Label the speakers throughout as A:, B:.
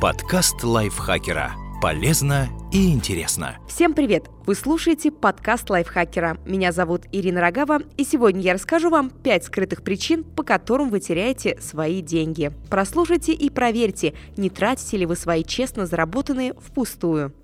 A: Подкаст лайфхакера. Полезно и интересно.
B: Всем привет! Вы слушаете подкаст лайфхакера. Меня зовут Ирина Рогава, и сегодня я расскажу вам 5 скрытых причин, по которым вы теряете свои деньги. Прослушайте и проверьте, не тратите ли вы свои честно заработанные впустую.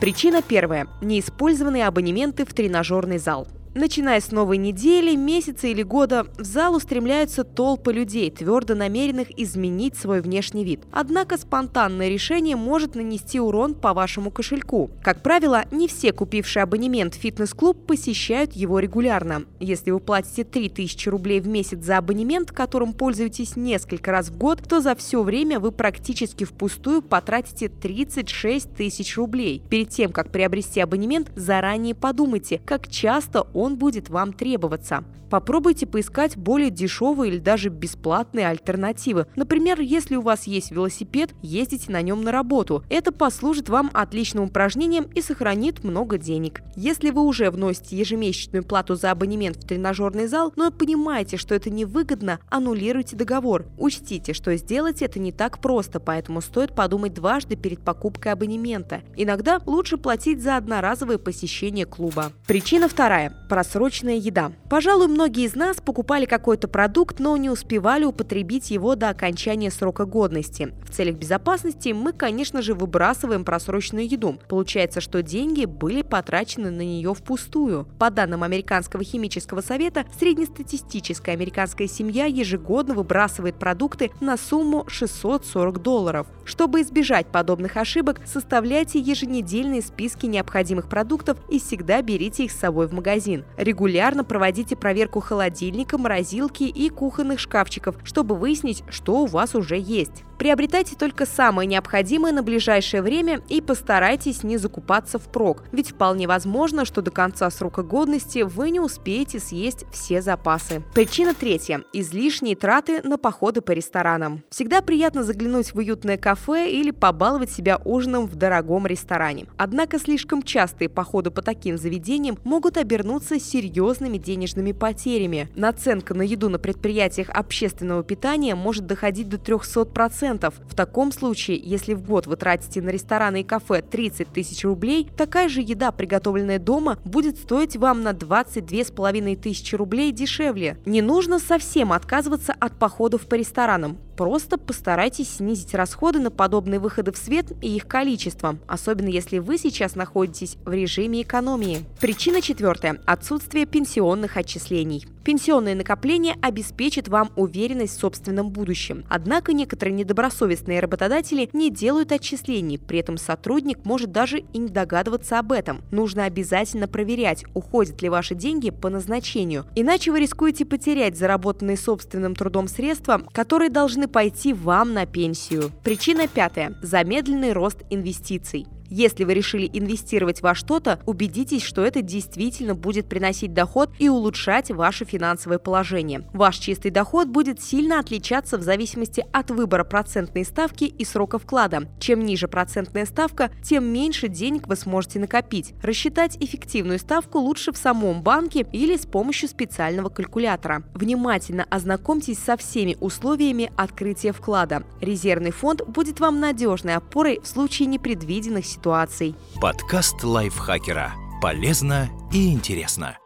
B: Причина первая. Неиспользованные абонементы в тренажерный зал. Начиная с новой недели, месяца или года, в зал устремляются толпы людей, твердо намеренных изменить свой внешний вид. Однако спонтанное решение может нанести урон по вашему кошельку. Как правило, не все купившие абонемент в фитнес-клуб посещают его регулярно. Если вы платите 3000 рублей в месяц за абонемент, которым пользуетесь несколько раз в год, то за все время вы практически впустую потратите 36 тысяч рублей. Перед тем, как приобрести абонемент, заранее подумайте, как часто он он будет вам требоваться. Попробуйте поискать более дешевые или даже бесплатные альтернативы. Например, если у вас есть велосипед, ездите на нем на работу. Это послужит вам отличным упражнением и сохранит много денег. Если вы уже вносите ежемесячную плату за абонемент в тренажерный зал, но понимаете, что это невыгодно, аннулируйте договор. Учтите, что сделать это не так просто, поэтому стоит подумать дважды перед покупкой абонемента. Иногда лучше платить за одноразовое посещение клуба. Причина вторая просроченная еда. Пожалуй, многие из нас покупали какой-то продукт, но не успевали употребить его до окончания срока годности. В целях безопасности мы, конечно же, выбрасываем просроченную еду. Получается, что деньги были потрачены на нее впустую. По данным Американского химического совета, среднестатистическая американская семья ежегодно выбрасывает продукты на сумму 640 долларов. Чтобы избежать подобных ошибок, составляйте еженедельные списки необходимых продуктов и всегда берите их с собой в магазин. Регулярно проводите проверку холодильника, морозилки и кухонных шкафчиков, чтобы выяснить, что у вас уже есть. Приобретайте только самое необходимое на ближайшее время и постарайтесь не закупаться впрок, ведь вполне возможно, что до конца срока годности вы не успеете съесть все запасы. Причина третья – излишние траты на походы по ресторанам. Всегда приятно заглянуть в уютное кафе или побаловать себя ужином в дорогом ресторане. Однако слишком частые походы по таким заведениям могут обернуться серьезными денежными потерями. Наценка на еду на предприятиях общественного питания может доходить до 300%. 10%. В таком случае, если в год вы тратите на рестораны и кафе 30 тысяч рублей, такая же еда, приготовленная дома, будет стоить вам на 22,5 тысячи рублей дешевле. Не нужно совсем отказываться от походов по ресторанам. Просто постарайтесь снизить расходы на подобные выходы в свет и их количество, особенно если вы сейчас находитесь в режиме экономии. Причина четвертая – отсутствие пенсионных отчислений. Пенсионные накопления обеспечат вам уверенность в собственном будущем. Однако некоторые недобросовестные работодатели не делают отчислений, при этом сотрудник может даже и не догадываться об этом. Нужно обязательно проверять, уходят ли ваши деньги по назначению. Иначе вы рискуете потерять заработанные собственным трудом средства, которые должны пойти вам на пенсию. Причина пятая – замедленный рост инвестиций. Если вы решили инвестировать во что-то, убедитесь, что это действительно будет приносить доход и улучшать ваше финансовое положение. Ваш чистый доход будет сильно отличаться в зависимости от выбора процентной ставки и срока вклада. Чем ниже процентная ставка, тем меньше денег вы сможете накопить. Рассчитать эффективную ставку лучше в самом банке или с помощью специального калькулятора. Внимательно ознакомьтесь со всеми условиями открытия вклада. Резервный фонд будет вам надежной опорой в случае непредвиденных ситуаций.
A: Подкаст лайфхакера. Полезно и интересно.